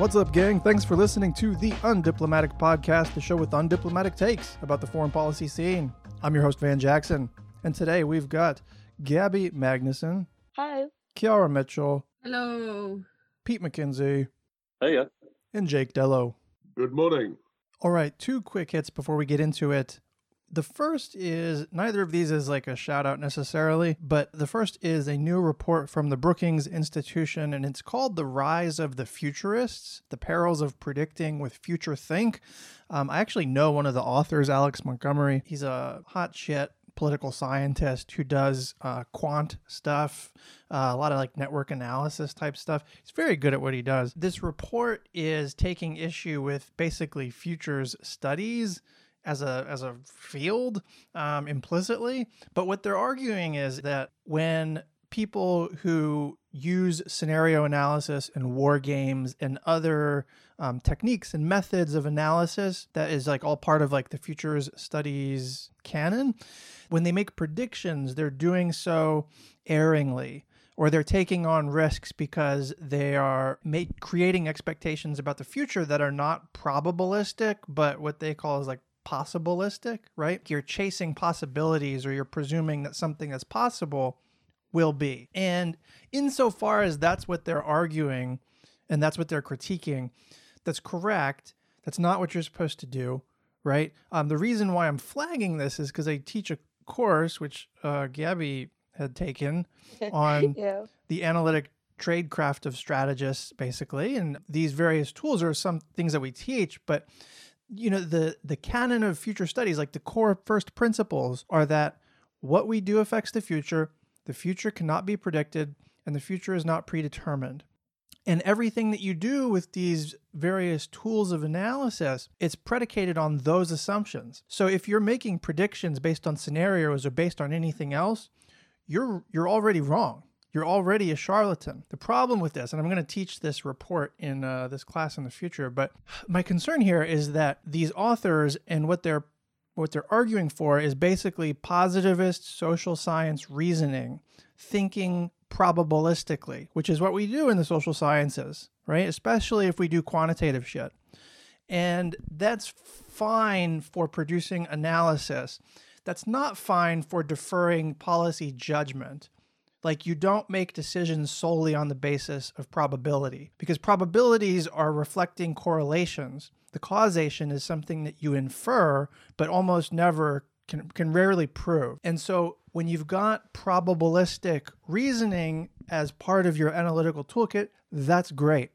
What's up, gang? Thanks for listening to the Undiplomatic Podcast, the show with undiplomatic takes about the foreign policy scene. I'm your host, Van Jackson, and today we've got Gaby Magnuson, Hi. Ciara Mitchell, Hello. Pete McKenzie, Hey, yeah. and Jake Dellow. Good morning. All right, two quick hits before we get into it. The first is neither of these is like a shout out necessarily, but the first is a new report from the Brookings Institution, and it's called The Rise of the Futurists The Perils of Predicting with Future Think. Um, I actually know one of the authors, Alex Montgomery. He's a hot shit political scientist who does uh, quant stuff, uh, a lot of like network analysis type stuff. He's very good at what he does. This report is taking issue with basically futures studies as a as a field um, implicitly. But what they're arguing is that when people who use scenario analysis and war games and other um, techniques and methods of analysis that is like all part of like the futures studies canon when they make predictions they're doing so erringly or they're taking on risks because they are make, creating expectations about the future that are not probabilistic but what they call is like possibilistic right you're chasing possibilities or you're presuming that something that's possible will be. And insofar as that's what they're arguing and that's what they're critiquing, that's correct. That's not what you're supposed to do, right? Um, the reason why I'm flagging this is because I teach a course, which uh, Gaby had taken on Yeah. the analytic tradecraft of strategists, basically. And these various tools are some things that we teach, but you know the the canon of future studies like the core first principles are that what we do affects the future the future cannot be predicted, and the future is not predetermined. And everything that you do with these various tools of analysis, it's predicated on those assumptions. So if you're making predictions based on scenarios or based on anything else, you're you're already wrong. You're already a charlatan. The problem with this, and I'm going to teach this report in uh, this class in the future, but my concern here is that these authors and what they're what they're arguing for is basically positivist social science reasoning, thinking probabilistically, which is what we do in the social sciences, right? Especially if we do quantitative shit. And that's fine for producing analysis. That's not fine for deferring policy judgment. Like, you don't make decisions solely on the basis of probability because probabilities are reflecting correlations. The causation is something that you infer, but almost never can, can rarely prove. And so, when you've got probabilistic reasoning as part of your analytical toolkit, that's great.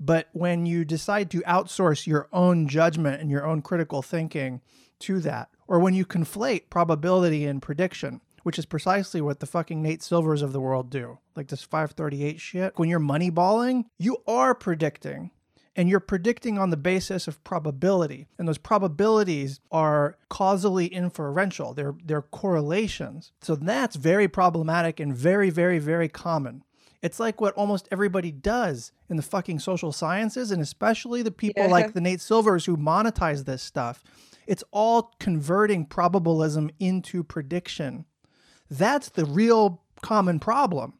But when you decide to outsource your own judgment and your own critical thinking to that, or when you conflate probability and prediction, which is precisely what the fucking Nate Silvers of the world do. Like this 538 shit. When you're moneyballing, you are predicting. And you're predicting on the basis of probability. And those probabilities are causally inferential. They're they're correlations. So that's very problematic and very, very, very common. It's like what almost everybody does in the fucking social sciences, and especially the people Yeah. like the Nate Silvers who monetize this stuff. It's all converting probabilism into prediction. That's the real common problem.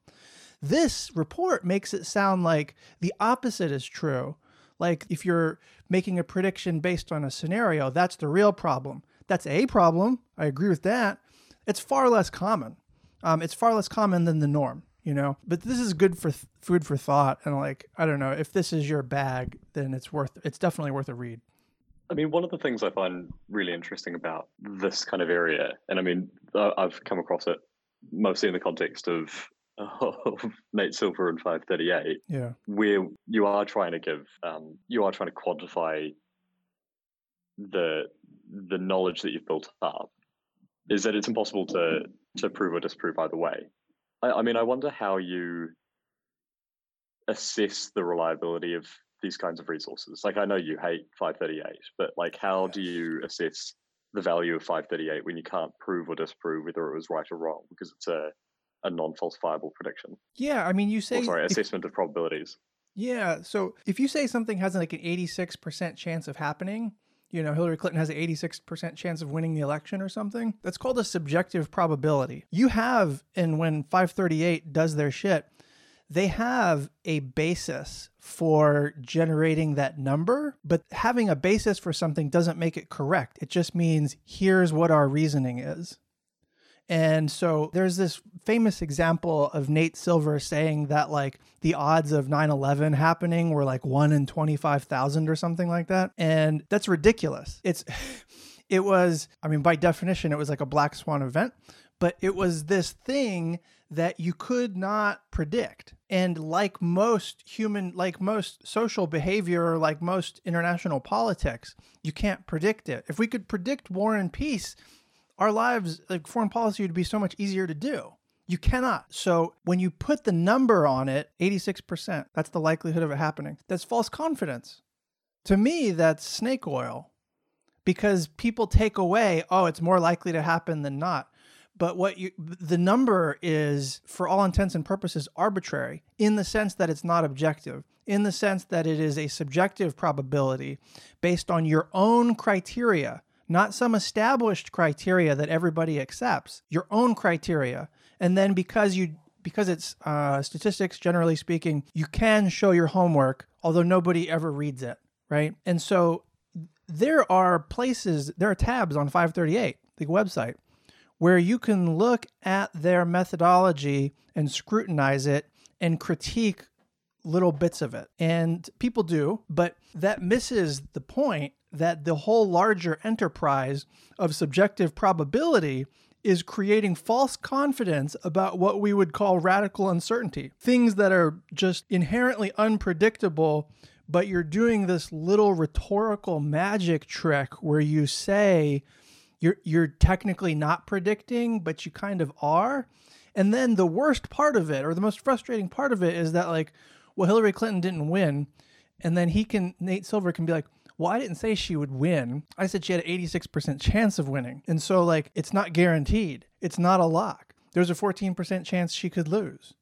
This report makes it sound like the opposite is true. Like if you're making a prediction based on a scenario, that's the real problem. That's a problem. I agree with that. It's far less common. Um, it's far less common than the norm, you know. But this is good for th- food for thought. And like, I don't know if this is your bag, then it's worth. It's definitely worth a read. I mean, one of the things I find really interesting about this kind of area, and I mean, I've come across it mostly in the context of, of Nate Silver and 538, Yeah. where you are trying to give, um, you are trying to quantify the the knowledge that you've built up, is that it's impossible to to prove or disprove either way. I, I mean, I wonder how you assess the reliability of these kinds of resources. Like, I know you hate 538, but like, how do you assess the value of 538 when you can't prove or disprove whether it was right or wrong because it's a a non-falsifiable prediction? Yeah. I mean, you say Or, sorry, if- assessment of probabilities. Yeah. So if you say something has like an 86% chance of happening, you know, Hillary Clinton has an 86% chance of winning the election or something, that's called a subjective probability. You have, and when 538 does their shit, they have a basis for generating that number, but having a basis for something doesn't make it correct. It just means here's what our reasoning is. And so there's this famous example of Nate Silver saying that like the odds of 9/11 happening were like 1 in 25,000 or something like that. And that's ridiculous. It's it was I mean by definition it was like a black swan event, but it was this thing that you could not predict. And like most human, like most social behavior, like most international politics, you can't predict it. If we could predict war and peace, our lives, like foreign policy, would be so much easier to do. You cannot. So when you put the number on it, 86%, that's the likelihood of it happening. That's false confidence. To me, that's snake oil because people take away, oh, it's more likely to happen than not but what you the number is for all intents and purposes arbitrary in the sense that it's not objective in the sense that it is a subjective probability based on your own criteria not some established criteria that everybody accepts your own criteria. And then because you because it's uh, statistics generally speaking you can show your homework although nobody ever reads it right? And so there are places there are tabs on 538 the website where you can look at their methodology and scrutinize it and critique little bits of it. And people do, but that misses the point that the whole larger enterprise of subjective probability is creating false confidence about what we would call radical uncertainty. Things that are just inherently unpredictable, but you're doing this little rhetorical magic trick where you say, you're you're technically not predicting, but you kind of are. And then the worst part of it, or the most frustrating part of it, is that like, well, Hillary Clinton didn't win, and then he can Nate Silver can be like, well, I didn't say she would win. I said she had an 86% chance of winning. And so, like, it's not guaranteed. It's not a lock. There's a 14% chance she could lose.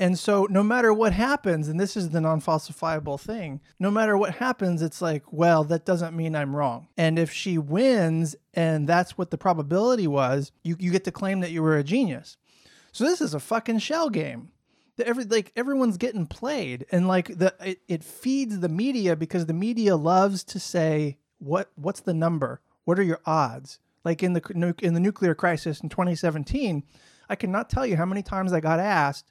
And so, no matter what happens, and this is the non falsifiable thing, no matter what happens, it's like, well, that doesn't mean I'm wrong. And if she wins and that's what the probability was, you, you get to claim that you were a genius. So, this is a fucking shell game. Every like everyone's getting played, and like the it, it feeds the media because the media loves to say what what's the number, what are your odds? Like in the in the nuclear crisis in 2017, I cannot tell you how many times I got asked,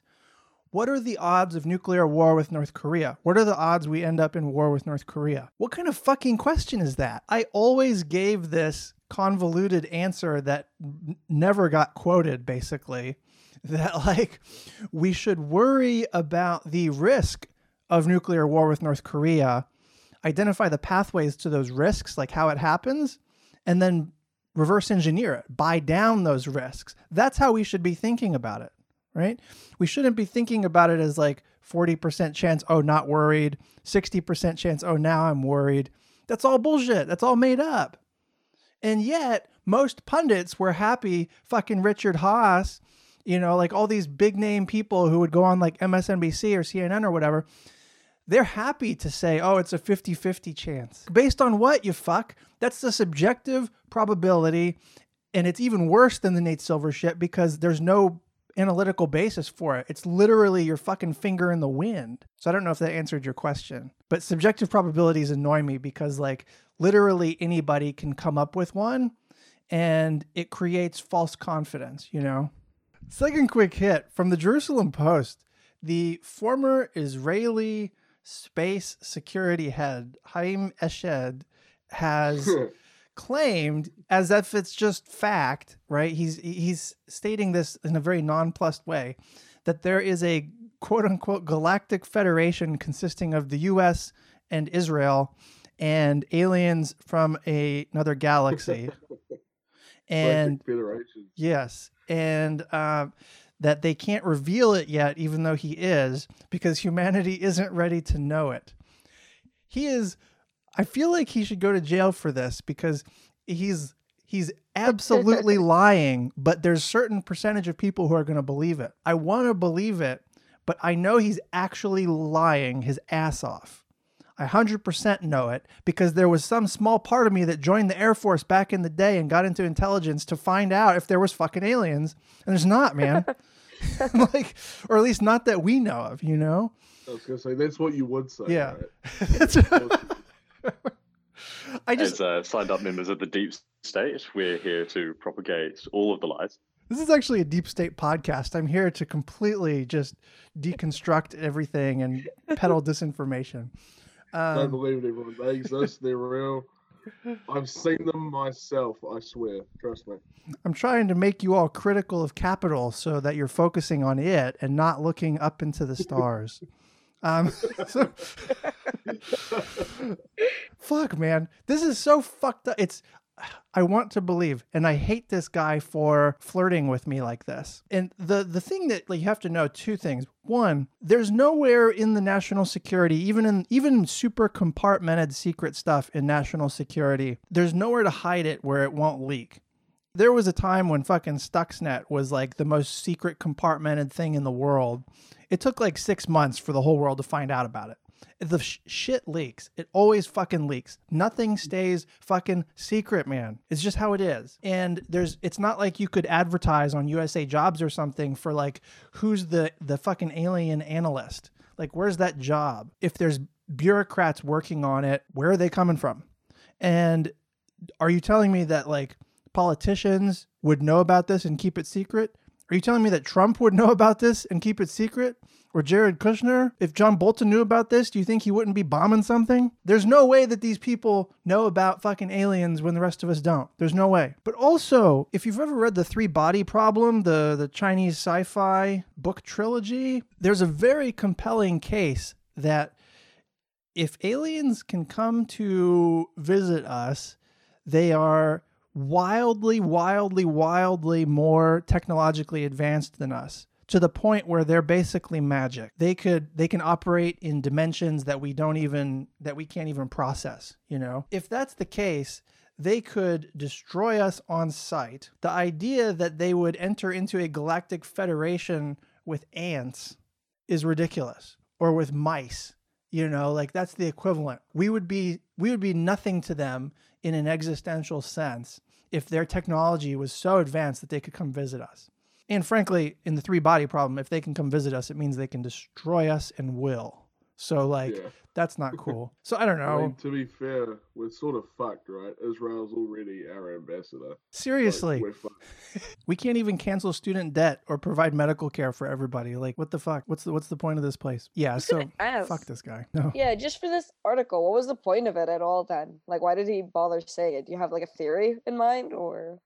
what are the odds of nuclear war with North Korea? What are the odds we end up in war with North Korea? What kind of fucking question is that? I always gave this convoluted answer that n- never got quoted, basically. That, like, we should worry about the risk of nuclear war with North Korea, identify the pathways to those risks, like how it happens, and then reverse engineer it, buy down those risks. That's how we should be thinking about it right? We shouldn't be thinking about it as like 40% chance, oh, not worried, 60% chance, oh, now I'm worried. That's all bullshit. That's all made up. And yet, most pundits were happy fucking Richard Haass, you know, like all these big name people who would go on like MSNBC or CNN or whatever. They're happy to say, oh, it's a 50 50 chance. Based on what, you fuck? That's the subjective probability. And it's even worse than the Nate Silver shit because there's no analytical basis for it. It's literally your fucking finger in the wind. So I don't know if that answered your question. But subjective probabilities annoy me because like literally anybody can come up with one and it creates false confidence, you know? Second quick hit from the Jerusalem Post. The former Israeli space security head, Haim Eshed, has claimed as if it's just fact, right? He's he's stating this in a very nonplussed way that there is a quote unquote galactic federation consisting of the US and Israel and aliens from a, another galaxy. and yes, and uh, that they can't reveal it yet, even though he is, because humanity isn't ready to know it. He is I feel like he should go to jail for this because he's he's absolutely lying, but there's certain percentage of people who are going to believe it. I want to believe it, but I know he's actually lying his ass off. I 100% know it because there was some small part of me that joined the Air Force back in the day and got into intelligence to find out if there was fucking aliens, and there's not, man. like, or at least not that we know of, you know? I was gonna say that's what you would say. Yeah. right? That's- I just, As uh, signed up members of the deep state, we're here to propagate all of the lies. this is actually a deep state podcast. I'm here to completely just deconstruct everything and peddle disinformation. Don't Um, believe it, everyone. They exist. They're real. I've seen them myself. I swear. Trust me. I'm trying to make you all critical of capital so that you're focusing on it and not looking up into the stars. Um, so, fuck, man, this is so fucked up. It's, I want to believe, and I hate this guy for flirting with me like this. And the the thing that like, you have to know two things. One, there's nowhere in the national security, even in even super compartmented secret stuff in national security, there's nowhere to hide it where it won't leak. There was a time when fucking Stuxnet was like the most secret compartmented thing in the world. It took like six months for the whole world to find out about it. The sh- shit leaks. It always fucking leaks. Nothing stays fucking secret, man. It's just how it is. And there's, it's not like you could advertise on USA Jobs or something for like who's the the fucking alien analyst. Like, where's that job? If there's bureaucrats working on it, where are they coming from? And are you telling me that like politicians would know about this and keep it secret? Are you telling me that Trump would know about this and keep it secret? Or Jared Kushner? If John Bolton knew about this, do you think he wouldn't be bombing something? There's no way that these people know about fucking aliens when the rest of us don't. There's no way. But also, if you've ever read The Three Body Problem, the, the Chinese sci fi book trilogy, there's a very compelling case that if aliens can come to visit us, they are wildly, wildly, wildly more technologically advanced than us to the point where they're basically magic. They could they can operate in dimensions that we don't even that we can't even process, you know. If that's the case, they could destroy us on sight. The idea that they would enter into a galactic federation with ants is ridiculous or with mice you know like that's the equivalent. We would be we would be nothing to them in an existential sense if their technology was so advanced that they could come visit us. And frankly in the three body problem if they can come visit us it means they can destroy us and will so like Yeah. that's not cool so i don't I know mean, to be fair, we're sort of fucked, right? Israel's already our ambassador. Like, seriously we're fucked. we can't even cancel student debt or provide medical care for everybody like what the fuck what's the what's the point of this place yeah so fuck this guy no Yeah, just for this article, what was the point of it at all then? Like, why did he bother saying it? Do you have like a theory in mind, or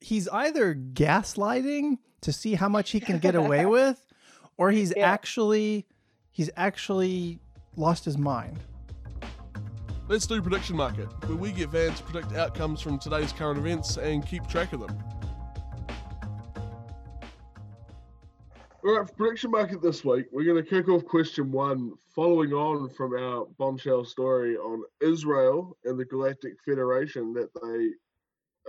he's either gaslighting to see how much he can get away with or he's Yeah. actually he's actually lost his mind Let's do Prediction Market, where we get Van to predict outcomes from today's current events and keep track of them. All right, for prediction market this week, we're going to kick off question one, following on from our bombshell story on Israel and the Galactic Federation that they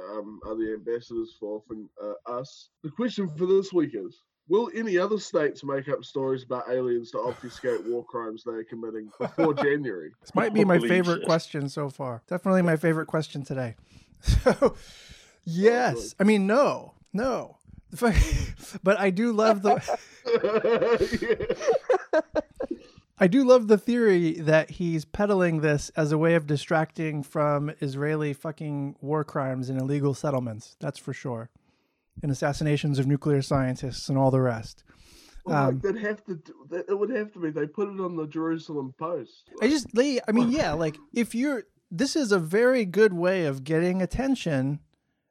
um, are the ambassadors for from uh, us. The question for this week is Will any other states make up stories about aliens to obfuscate war crimes they are committing before January? this might be my favorite shit. question so far definitely my favorite question today so yes i mean no no but i do love the I do love the theory that he's peddling this as a way of distracting from Israeli fucking war crimes and illegal settlements. That's for sure. And assassinations of nuclear scientists and all the rest. Well, Um, like, they'd have to. It would have to be. They put it on the Jerusalem Post. I just, they, I mean, yeah, like if you're, this is a very good way of getting attention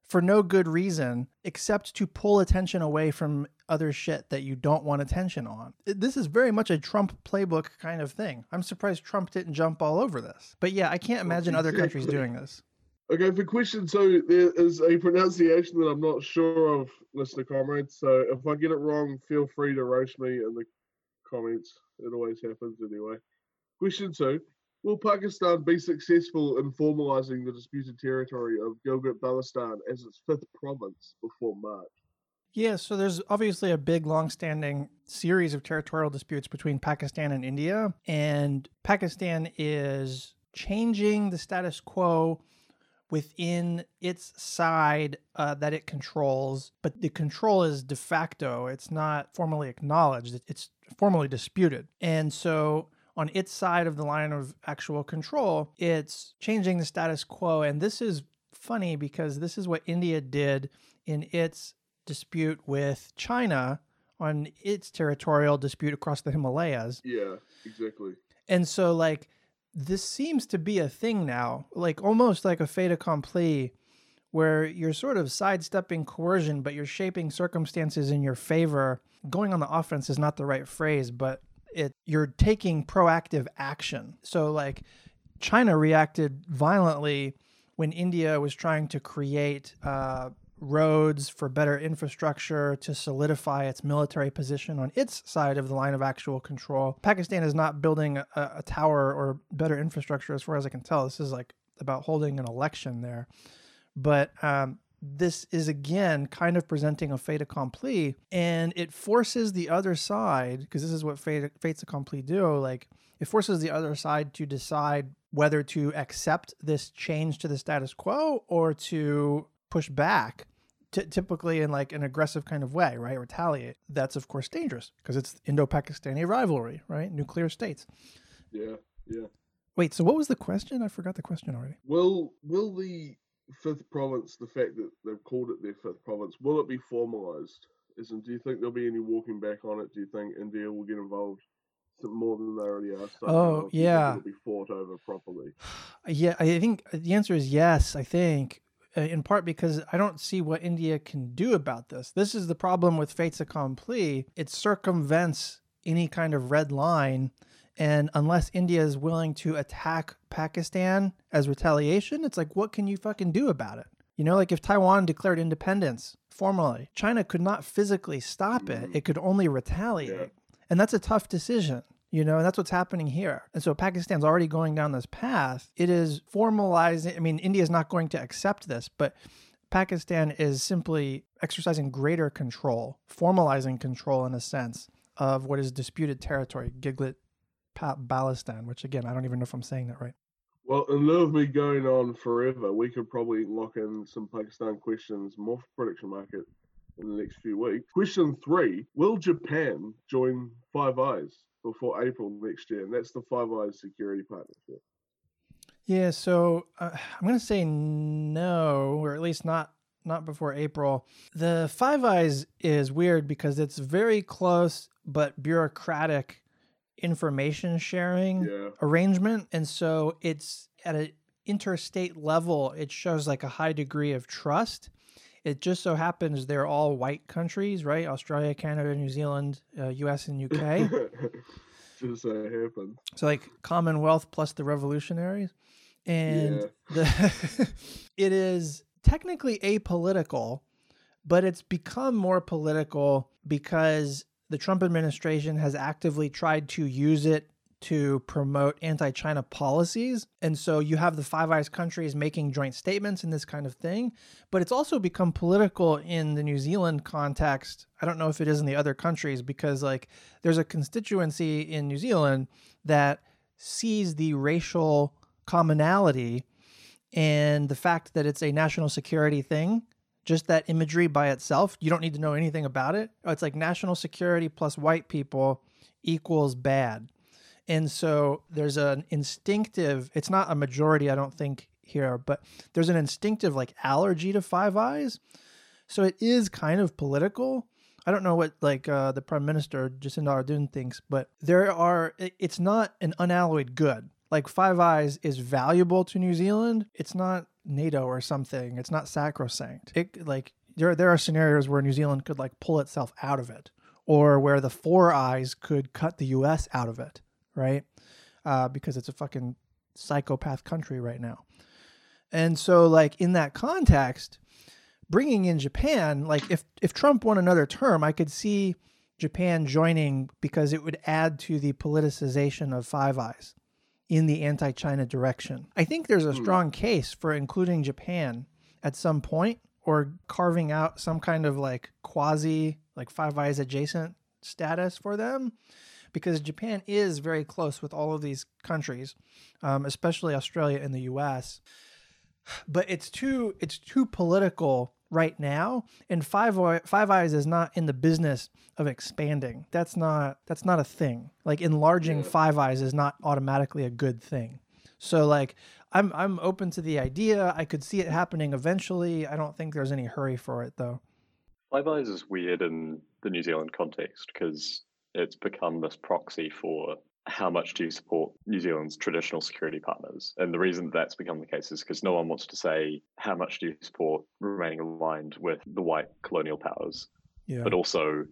for no good reason except to pull attention away from other shit that you don't want attention on. This is very much a Trump playbook kind of thing. I'm surprised Trump didn't jump all over this. But yeah, I can't imagine other countries doing this. Okay, for question two, there is a pronunciation that I'm not sure of, listener comrades. So if I get it wrong, feel free to roast me in the comments. It always happens anyway. Question two Will Pakistan be successful in formalizing the disputed territory of Gilgit Baltistan as its fifth province before March? Yeah, so there's obviously a big, long-standing series of territorial disputes between Pakistan and India, and Pakistan is changing the status quo within its side uh, that it controls, but the control is de facto. It's not formally acknowledged. It's formally disputed. And so on its side of the line of actual control, it's changing the status quo. And this is funny because this is what India did in its dispute with China on its territorial dispute across the Himalayas. Yeah, exactly. And so, like, this seems to be a thing now, like almost like a fait accompli, where you're sort of sidestepping coercion, but you're shaping circumstances in your favor. Going on the offense is not the right phrase, but it you're taking proactive action. So, like, China reacted violently when India was trying to create uh, roads for better infrastructure to solidify its military position on its side of the line of actual control. Pakistan is not building a, a tower or better infrastructure, as far as I can tell. This is like about holding an election there. But um, this is again kind of presenting a fait accompli, and it forces the other side, because this is what fait, fates accompli do, like it forces the other side to decide whether to accept this change to the status quo or to push back t- typically in like an aggressive kind of way right retaliate that's of course dangerous because it's indo-pakistani rivalry right nuclear states Yeah, yeah. wait so what was the question i forgot the question already Will will the fifth province, the fact that they've called it their fifth province, will it be formalized? Isn't? Do you think there'll be any walking back on it? Do you think India will get involved more than they already are? So, Oh, or do you think yeah. it'll be fought over properly. yeah i think the answer is yes i think uh, in part because i don't see what india can do about this. This is the problem with fates accompli. It circumvents any kind of red line and unless india is willing to attack pakistan as retaliation it's like what can you fucking do about it? You know like if taiwan declared independence formally china could not physically stop it. It could only retaliate. And that's a tough decision you know and that's what's happening here. And so pakistan's already going down this path. It is formalizing i mean india is not going to accept this but pakistan is simply exercising greater control formalizing control in a sense of what is disputed territory giglit pa- balistan which again i don't even know if i'm saying that right. Well, in lieu of me going on forever, we could probably lock in some Pakistan questions more for prediction market in the next few weeks. Question three: Will Japan join Five Eyes before April next year? And that's the Five Eyes security partnership. Yeah, so uh, I'm going to say no, or at least not not before April. The Five Eyes is weird because it's very close but bureaucratic information sharing Yeah. arrangement, and so it's at an interstate level. It shows like a high degree of trust. It just so happens they're all white countries, right? Australia, Canada, New Zealand, uh, U.S., and U.K. Just so it happened. So like Commonwealth plus the revolutionaries. And Yeah. the it is technically apolitical, but it's become more political because the Trump administration has actively tried to use it to promote anti-China policies. And so you have the Five Eyes countries making joint statements and this kind of thing, but it's also become political in the New Zealand context. I don't know if it is in the other countries because like there's a constituency in New Zealand that sees the racial commonality and the fact that it's a national security thing just that imagery by itself you don't need to know anything about it it's like national security plus white people equals bad and so there's an instinctive it's not a majority i don't think here but there's an instinctive like allergy to five eyes. So it is kind of political. I don't know what like uh, the prime minister jacinda ardern thinks but there are. It's not an unalloyed good. Like five eyes is valuable to new zealand. It's not nato or something. It's not sacrosanct. It like there, there are scenarios where new zealand could like pull itself out of it or where the four eyes could cut the us out of it right? Uh, because it's a fucking psychopath country right now. And so like in that context bringing in japan like if if trump won another term i could see japan joining because it would add to the politicization of five eyes in the anti-china direction. I think there's a strong case for including japan at some point or carving out some kind of like quasi like five eyes adjacent status for them because japan is very close with all of these countries um, especially australia and the us but it's too it's too political right now and five Eye- five eyes is not in the business of expanding. That's not that's not a thing. Like enlarging Yeah. five eyes is not automatically a good thing. So like i'm i'm open to the idea. I could see it happening eventually. I don't think there's any hurry for it though. Five Eyes is weird in the New Zealand context because it's become this proxy for how much do you support New Zealand's traditional security partners. And the reason that's become the case is because no one wants to say how much do you support remaining aligned with the white colonial powers, yeah but also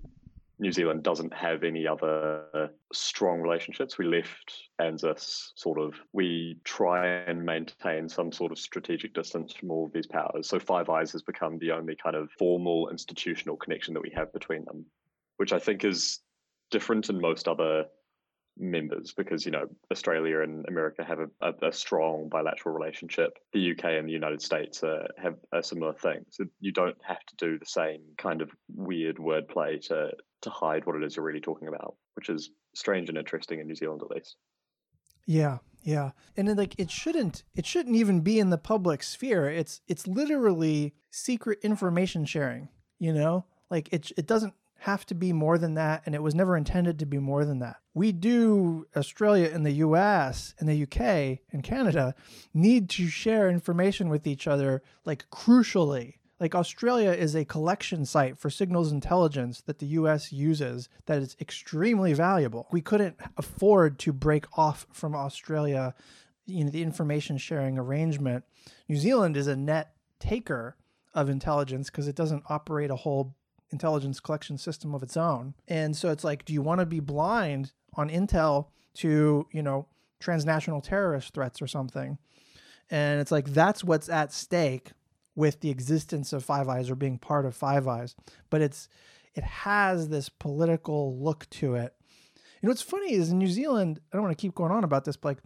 New Zealand doesn't have any other strong relationships. We left ANZUS sort of, we try and maintain some sort of strategic distance from all of these powers. So Five Eyes has become the only kind of formal institutional connection that we have between them, which I think is different in most other members because you know Australia and America have a, a, a strong bilateral relationship. The UK and the United States uh, have a similar thing. So you don't have to do the same kind of weird wordplay to to hide what it is you're really talking about, which is strange and interesting in New Zealand at least. Yeah, yeah. And then, like it shouldn't it shouldn't even be in the public sphere. It's it's literally secret information sharing, you know? Like it it doesn't have to be more than that and it was never intended to be more than that. We do Australia and the US and the UK and Canada need to share information with each other like crucially. Like Australia is a collection site for signals intelligence that the US uses that is extremely valuable. We couldn't afford to break off from Australia, you know, the information sharing arrangement. New Zealand is a net taker of intelligence because it doesn't operate a whole intelligence collection system of its own. And so it's like, do you want to be blind on intel to, you know, transnational terrorist threats or something? And it's like that's what's at stake with the existence of Five Eyes or being part of Five Eyes. But it's it has this political look to it. You know what's funny is in New Zealand, I don't want to keep going on about this, but like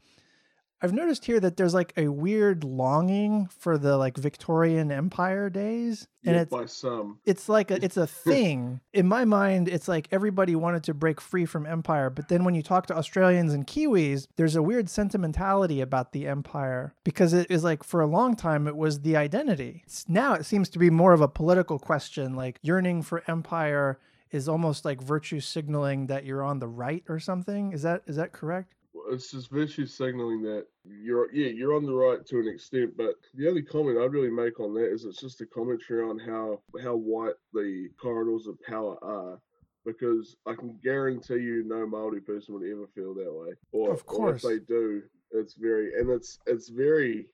I've noticed here that there's like a weird longing for the like Victorian Empire days. And Yeah, it's by some. it's like a, it's a thing in my mind it's like everybody wanted to break free from empire but then when you talk to australians and kiwis there's a weird sentimentality about the empire because it is like for a long time it was the identity It's- now it seems to be more of a political question like yearning for empire is almost like virtue signaling that you're on the right or something is that is that correct It's just virtue signaling that you're yeah you're on the right to an extent, but the only comment I'd really make on that is it's just a commentary on how how white the corridors of power are. Because I can guarantee you, no Maori person would ever feel that way. Or, Of or course. if they do, it's very and it's it's very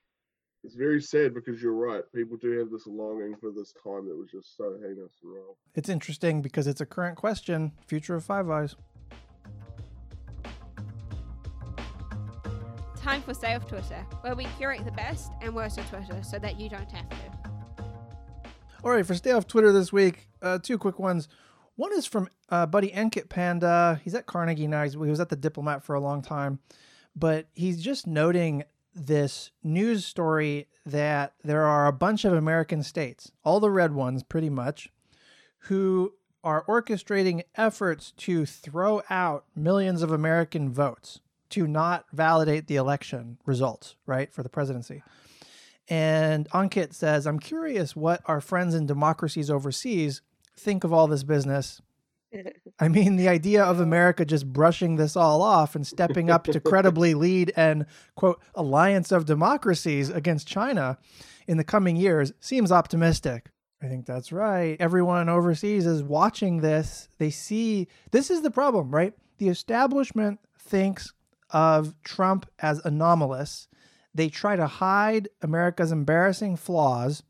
it's very sad because you're right. People do have this longing for this time that was just so heinous and wrong. it's interesting because it's a current question future of five eyes Time for Stay Off Twitter, where we curate the best and worst of Twitter so that you don't have to. All right, for stay off Twitter this week, uh, two quick ones. One is from uh, Buddy Ankit Panda. He's at Carnegie now. He was at the Diplomat for a long time, but he's just noting this news story that there are a bunch of American states, all the red ones pretty much, who are orchestrating efforts to throw out millions of American votes to not validate the election results, right, for the presidency. And Ankit says, I'm curious what our friends in democracies overseas think of all this business. I mean, the idea of America just brushing this all off and stepping up to credibly lead an quote alliance of democracies against China in the coming years seems optimistic. I think that's right. Everyone overseas is watching this. They see this is the problem, right? The establishment thinks of Trump as anomalous. They try to hide America's embarrassing flaws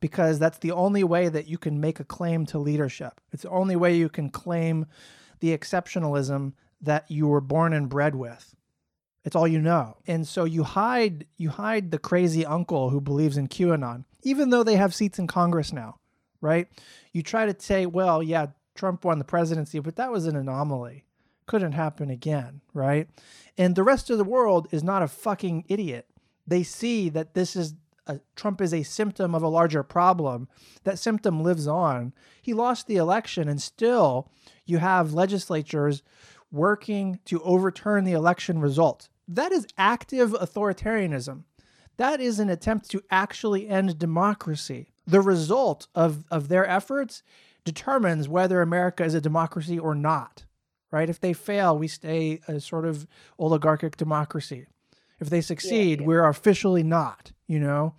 because that's the only way that you can make a claim to leadership. It's the only way you can claim the exceptionalism that you were born and bred with. It's all you know. And so you hide you hide the crazy uncle who believes in QAnon, even though they have seats in Congress now, right? You try to say, well, yeah, Trump won the presidency, but that was an anomaly. Couldn't happen again, right? And the rest of the world is not a fucking idiot. They see that this is a, Trump is a symptom of a larger problem. That symptom lives on. He lost the election, and still you have legislatures working to overturn the election result. That is active authoritarianism. That is an attempt to actually end democracy. The result of, of their efforts determines whether America is a democracy or not, right? If they fail, we stay a sort of oligarchic democracy. If they succeed, yeah. we're officially not, you know?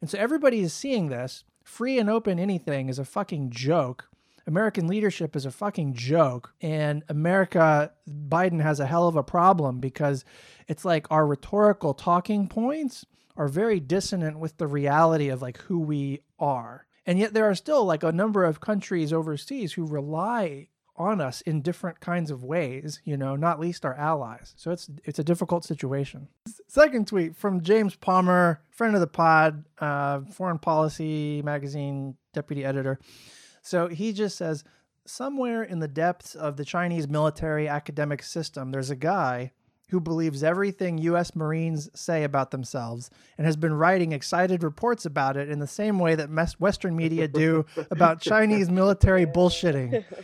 And so everybody is seeing this. Free and open anything is a fucking joke. American leadership is a fucking joke. And America, Biden has a hell of a problem because it's like our rhetorical talking points are very dissonant with the reality of like who we are. And yet there are still like a number of countries overseas who rely on us in different kinds of ways, you know, not least our allies. So it's it's a difficult situation. Second tweet from James Palmer, friend of the pod, uh, Foreign Policy magazine deputy editor. So he just says somewhere in the depths of the Chinese military academic system, there's a guy who believes everything U.S. Marines say about themselves and has been writing excited reports about it in the same way that Western media do about Chinese military bullshitting.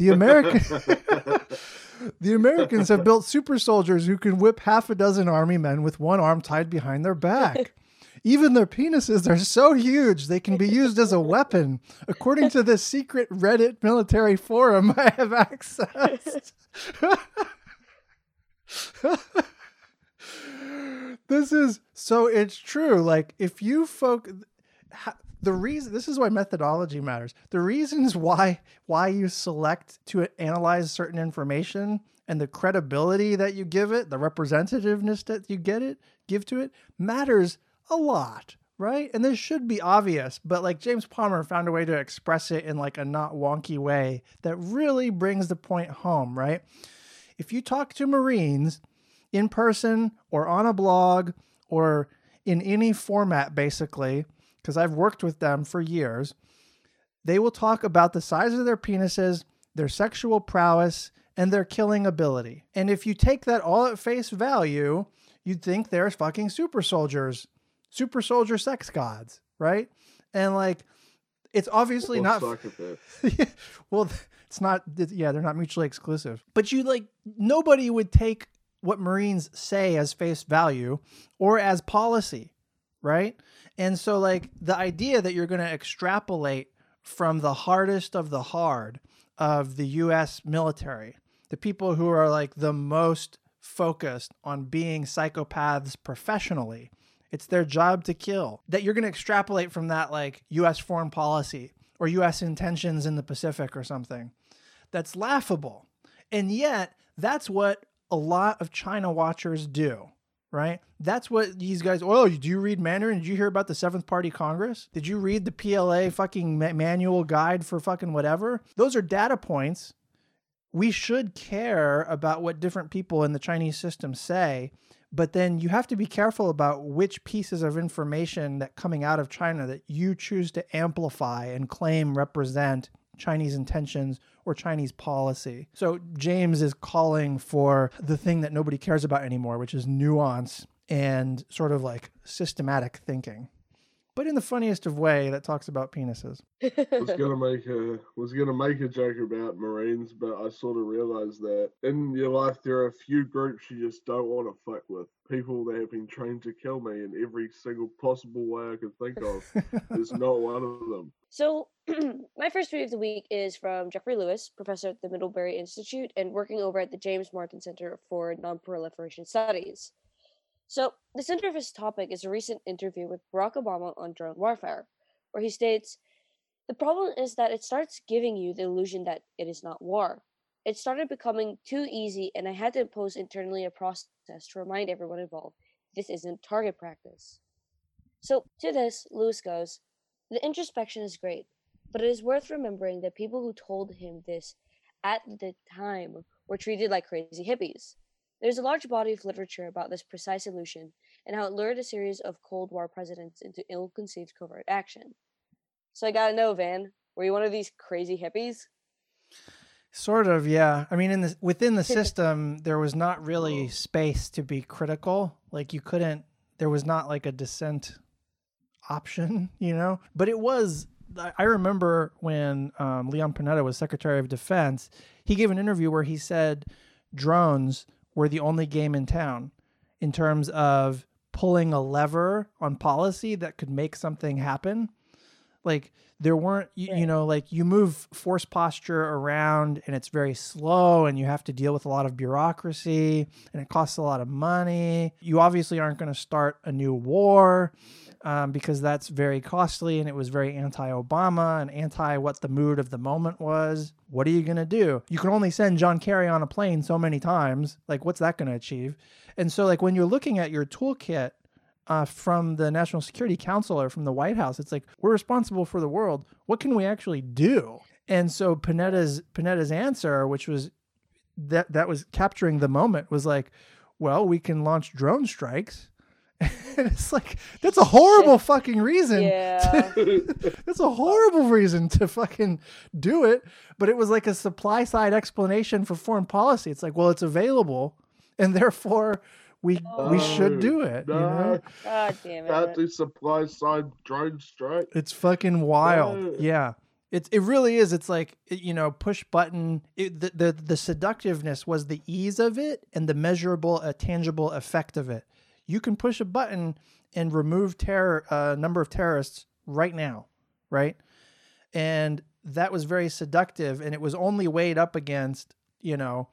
The American The Americans have built super soldiers who can whip half a dozen army men with one arm tied behind their back. Even their penises are so huge they can be used as a weapon, according to this secret Reddit military forum I have accessed. this is so it's true. Like if you folk the reason this is why methodology matters. The reasons why why you select to analyze certain information and the credibility that you give it, the representativeness that you get it, give to it matters a lot, right? And this should be obvious, but like James Palmer found a way to express it in like a not wonky way that really brings the point home, right? If you talk to Marines in person or on a blog or in any format, basically, because I've worked with them for years, they will talk about the size of their penises, their sexual prowess, and their killing ability. And if you take that all at face value, you'd think they're fucking super soldiers, super soldier sex gods, right? And like, it's obviously not. well, it's not. Yeah, they're not mutually exclusive. But you like nobody would take what Marines say as face value or as policy, right? And so, like the idea that you're going to extrapolate from the hardest of the hard of the U.S. military, the people who are like the most focused on being psychopaths professionally. It's their job to kill. That you're going to extrapolate from that, like U.S. foreign policy or U.S. intentions in the Pacific or something. That's laughable. And yet, that's what a lot of China watchers do, right? That's what these guys. Oh, do you read Mandarin? Did you hear about the Seventh Party Congress? Did you read the PLA fucking manual guide for fucking whatever? Those are data points. We should care about what different people in the Chinese system say, but then you have to be careful about which pieces of information that coming out of China that you choose to amplify and claim represent Chinese intentions or Chinese policy. So James is calling for the thing that nobody cares about anymore, which is nuance and sort of like systematic thinking. But in the funniest of way that talks about penises. was gonna make a was gonna make a joke about Marines, but I sort of realized that in your life there are a few groups you just don't want to fuck with. People that have been trained to kill me in every single possible way I could think of. is not one of them. So, my first read of the week is from Jeffrey Lewis, professor at the Middlebury Institute and working over at the James Martin Center for Nonproliferation Studies. So, the center of his topic is a recent interview with Barack Obama on drone warfare, where he states The problem is that it starts giving you the illusion that it is not war. It started becoming too easy, and I had to impose internally a process to remind everyone involved this isn't target practice. So, to this, Lewis goes, the introspection is great, but it is worth remembering that people who told him this at the time were treated like crazy hippies. There's a large body of literature about this precise illusion and how it lured a series of Cold War presidents into ill conceived covert action. So I gotta know, Van, were you one of these crazy hippies? Sort of, yeah. I mean, in the within the system, there was not really space to be critical. Like you couldn't. There was not like a dissent option, you know. But it was. I remember when um, Leon Panetta was Secretary of Defense. He gave an interview where he said drones were the only game in town in terms of pulling a lever on policy that could make something happen. Like there weren't you, you know like you move force posture around and it's very slow and you have to deal with a lot of bureaucracy and it costs a lot of money. You obviously aren't going to start a new war um, because that's very costly and it was very anti-Obama and anti what the mood of the moment was. What are you going to do? You can only send John Kerry on a plane so many times. Like what's that going to achieve? And so like when you're looking at your toolkit uh, from the National Security Council or from the White House. It's like we're responsible for the world. What can we actually do? And so Panetta's Panetta's answer, which was that that was capturing the moment, was like, well, we can launch drone strikes. and it's like that's a horrible fucking reason. Yeah. That's a horrible reason to fucking do it. But it was like a supply side explanation for foreign policy. It's like, well, it's available, and therefore we we should do it. You know? God damn Can't it. do supply side drone strike. It's fucking wild. No. Yeah. It's it really is. It's like you know, push button. It, the, the the seductiveness was the ease of it and the measurable, a tangible effect of it. You can push a button and remove terror a number of terrorists right now, right? And that was very seductive, and it was only weighed up against you know,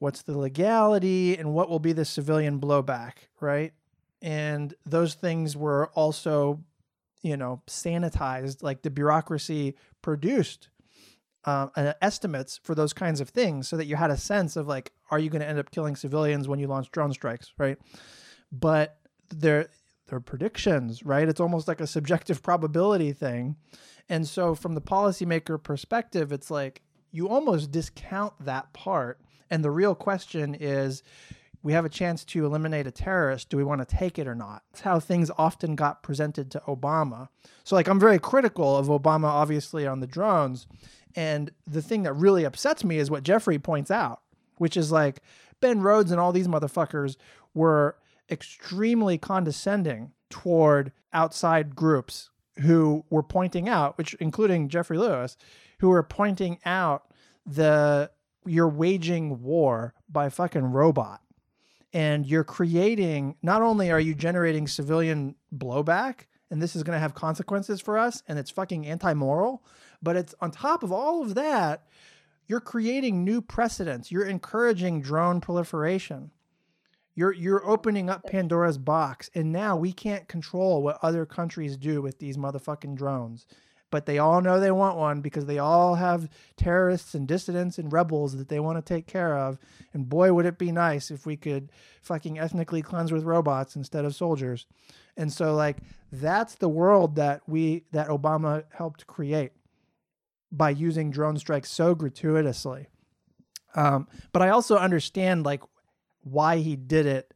what's the legality and what will be the civilian blowback, right? And those things were also you know sanitized like the bureaucracy produced uh, estimates for those kinds of things so that you had a sense of like are you going to end up killing civilians when you launch drone strikes right? But they're they're predictions right? It's almost like a subjective probability thing. And so from the policymaker perspective it's like you almost discount that part and the real question is we have a chance to eliminate a terrorist. Do we want to take it or not? That's how things often got presented to Obama. So, like, I'm very critical of Obama, obviously, on the drones. And the thing that really upsets me is what Jeffrey points out, which is like Ben Rhodes and all these motherfuckers were extremely condescending toward outside groups who were pointing out, which including Jeffrey Lewis, who were pointing out the you're waging war by fucking robot. And you're creating not only are you generating civilian blowback and this is going to have consequences for us and it's fucking anti-moral but it's on top of all of that you're creating new precedents. You're encouraging drone proliferation. You're you're opening up Pandora's box and now we can't control what other countries do with these motherfucking drones but they all know they want one because they all have terrorists and dissidents and rebels that they want to take care of. And boy, would it be nice if we could fucking ethnically cleanse with robots instead of soldiers. And so, like, that's the world that we, that Obama helped create by using drone strikes so gratuitously. Um, but I also understand, like, why he did it,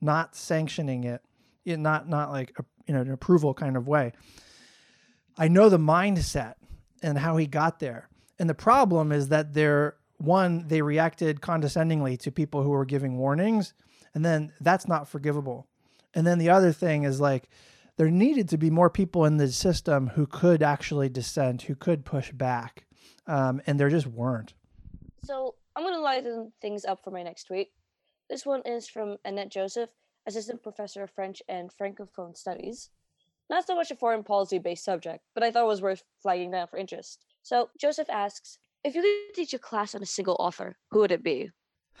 not sanctioning it, it not, not like, a, you know, an approval kind of way. I know the mindset and how he got there. And the problem is that they're one, they reacted condescendingly to people who were giving warnings, and then that's not forgivable. And then the other thing is like there needed to be more people in the system who could actually dissent, who could push back, um, and there just weren't. So I'm gonna lighten things up for my next tweet. This one is from Annette Joseph, assistant professor of French and Francophone studies. Not so much a foreign policy based subject, but I thought it was worth flagging down for interest. So Joseph asks, if you could teach a class on a single author, who would it be?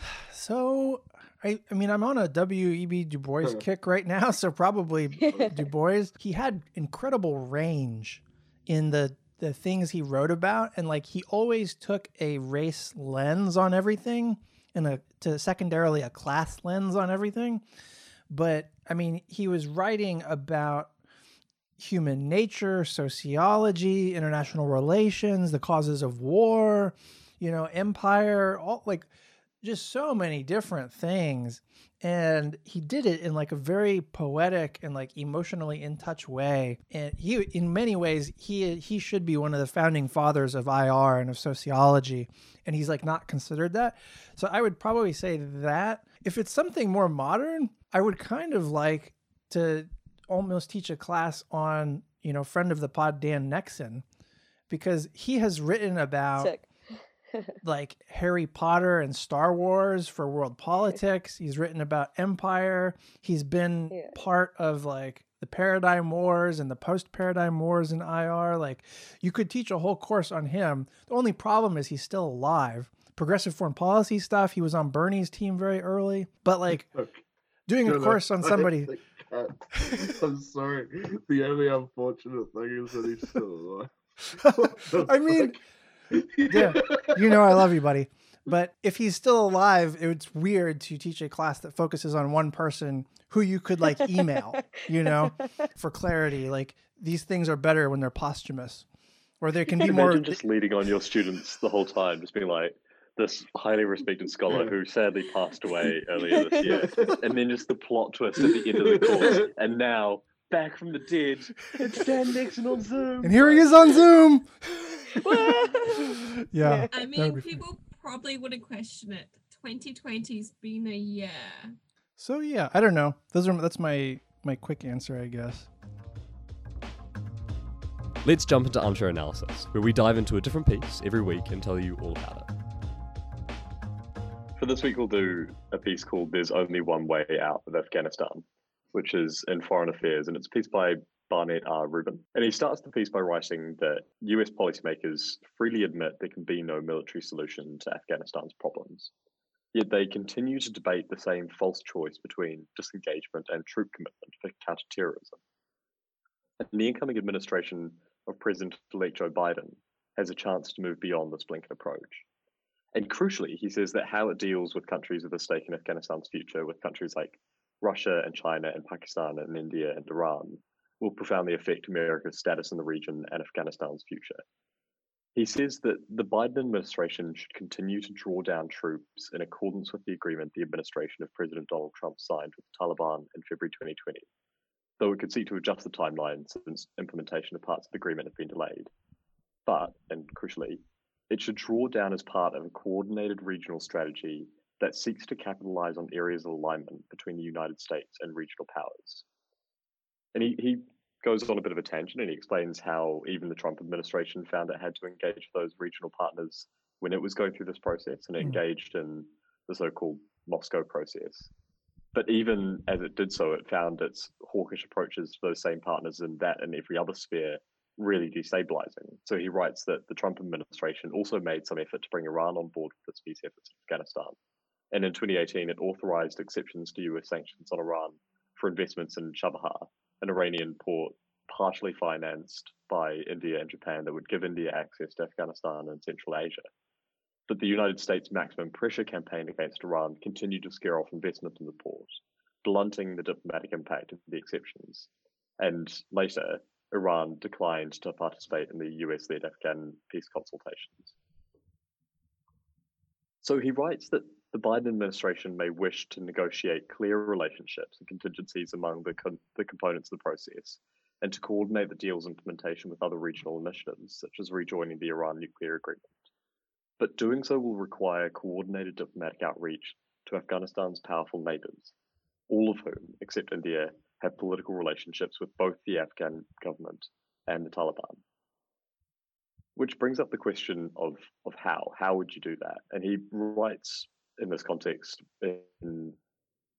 So I, I mean, I'm on a W.E.B. Du Bois kick right now, so probably Du Bois. He had incredible range in the the things he wrote about, and like he always took a race lens on everything, and a to secondarily a class lens on everything. But I mean, he was writing about human nature, sociology, international relations, the causes of war, you know, empire, all like just so many different things. And he did it in like a very poetic and like emotionally in touch way. And he, in many ways, he he should be one of the founding fathers of IR and of sociology. And he's like not considered that. So I would probably say that if it's something more modern, I would kind of like to almost teach a class on you know friend of the pod Dan Nexon because he has written about like Harry Potter and Star Wars for world politics. He's written about empire. He's been Yeah. part of like the paradigm wars and the post paradigm wars in IR. Like you could teach a whole course on him. The only problem is he's still alive. Progressive foreign policy stuff. He was on Bernie's team very early, but like Okay. doing a No, no, course on somebody. think I- I'm sorry. The only unfortunate thing is that he's still alive. What the I mean, yeah, you know I love you, buddy. But if he's still alive, it's weird to teach a class that focuses on one person who you could like email, you know, for clarity. Like these things are better when they're posthumous, or they can be more. Just leading on your students the whole time, just being like this highly respected scholar who sadly passed away earlier this year, and then just the plot twist at the end of the course, and now back from the dead, it's Dan Nexon on Zoom. And here he is on Zoom. yeah. I mean, be fun. people probably wouldn't question it. 2020's been a year. So yeah, I don't know. Those are that's my my quick answer, I guess. Let's jump into armchair analysis, where we dive into a different piece every week and tell you all about it. For this week, we'll do a piece called There's Only One Way Out of Afghanistan, which is in Foreign Affairs, and it's a piece by Barnett R. Rubin. And he starts the piece by writing that US policymakers freely admit there can be no military solution to Afghanistan's problems. Yet they continue to debate the same false choice between disengagement and troop commitment for counterterrorism. And the incoming administration of President elect Joe Biden has a chance to move beyond this blinkered approach. And crucially, he says that how it deals with countries with a stake in Afghanistan's future, with countries like Russia and China and Pakistan and India and Iran, will profoundly affect America's status in the region and Afghanistan's future. He says that the Biden administration should continue to draw down troops in accordance with the agreement the administration of President Donald Trump signed with the Taliban in February 2020, though it could seek to adjust the timeline since implementation of parts of the agreement have been delayed. But, and crucially, it should draw down as part of a coordinated regional strategy that seeks to capitalize on areas of alignment between the United States and regional powers. And he, he goes on a bit of a tangent and he explains how even the Trump administration found it had to engage those regional partners when it was going through this process and Mm. engaged in the so called Moscow process. But even as it did so, it found its hawkish approaches to those same partners in that and every other sphere really destabilizing. So he writes that the Trump administration also made some effort to bring Iran on board with its peace efforts in Afghanistan. And in 2018, it authorized exceptions to US sanctions on Iran for investments in Chabahar, an Iranian port partially financed by India and Japan that would give India access to Afghanistan and Central Asia. But the United States maximum pressure campaign against Iran continued to scare off investment in the port, blunting the diplomatic impact of the exceptions. And later, Iran declined to participate in the US led Afghan peace consultations. So he writes that the Biden administration may wish to negotiate clear relationships and contingencies among the, con- the components of the process and to coordinate the deal's implementation with other regional initiatives, such as rejoining the Iran nuclear agreement. But doing so will require coordinated diplomatic outreach to Afghanistan's powerful neighbors, all of whom, except India, have political relationships with both the Afghan government and the Taliban. Which brings up the question of, of how. How would you do that? And he writes in this context in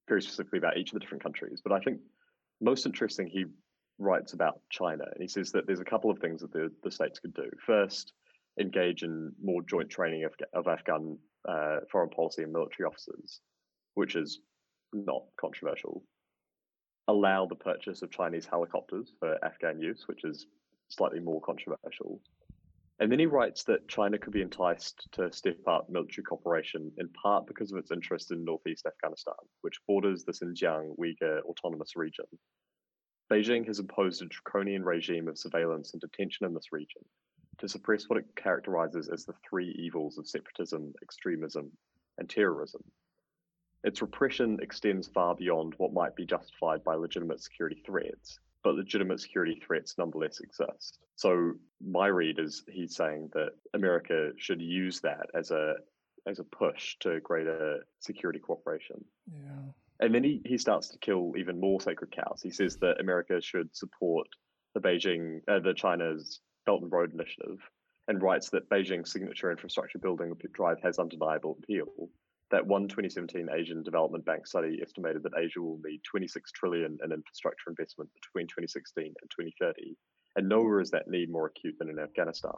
very specifically about each of the different countries. But I think most interesting, he writes about China, and he says that there's a couple of things that the, the states could do. First, engage in more joint training of, of Afghan uh, foreign policy and military officers, which is not controversial. Allow the purchase of Chinese helicopters for Afghan use, which is slightly more controversial. And then he writes that China could be enticed to step up military cooperation in part because of its interest in northeast Afghanistan, which borders the Xinjiang Uyghur Autonomous Region. Beijing has imposed a draconian regime of surveillance and detention in this region to suppress what it characterizes as the three evils of separatism, extremism, and terrorism. Its repression extends far beyond what might be justified by legitimate security threats, but legitimate security threats nonetheless exist. So my read is he's saying that America should use that as a as a push to greater security cooperation. Yeah. And then he, he starts to kill even more sacred cows. He says that America should support the Beijing, uh, the China's Belt and Road Initiative, and writes that Beijing's signature infrastructure building drive has undeniable appeal. That one 2017 Asian Development Bank study estimated that Asia will need 26 trillion in infrastructure investment between 2016 and 2030, and nowhere is that need more acute than in Afghanistan.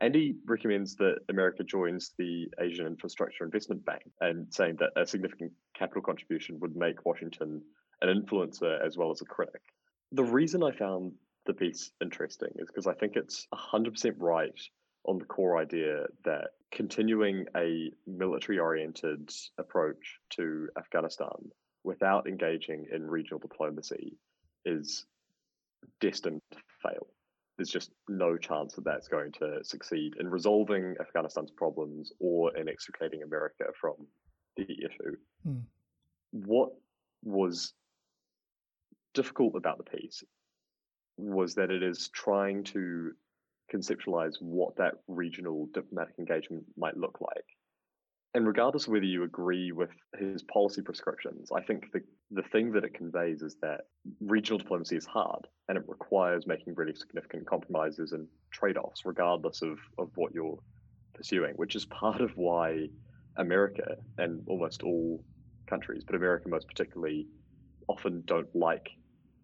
Andy recommends that America joins the Asian Infrastructure Investment Bank and saying that a significant capital contribution would make Washington an influencer as well as a critic. The reason I found the piece interesting is because I think it's 100% right on the core idea that continuing a military oriented approach to Afghanistan without engaging in regional diplomacy is destined to fail. There's just no chance that that's going to succeed in resolving Afghanistan's problems or in extricating America from the issue. Hmm. What was difficult about the piece was that it is trying to conceptualize what that regional diplomatic engagement might look like. And regardless of whether you agree with his policy prescriptions, I think the, the thing that it conveys is that regional diplomacy is hard and it requires making really significant compromises and trade offs, regardless of, of what you're pursuing, which is part of why America and almost all countries, but America most particularly, often don't like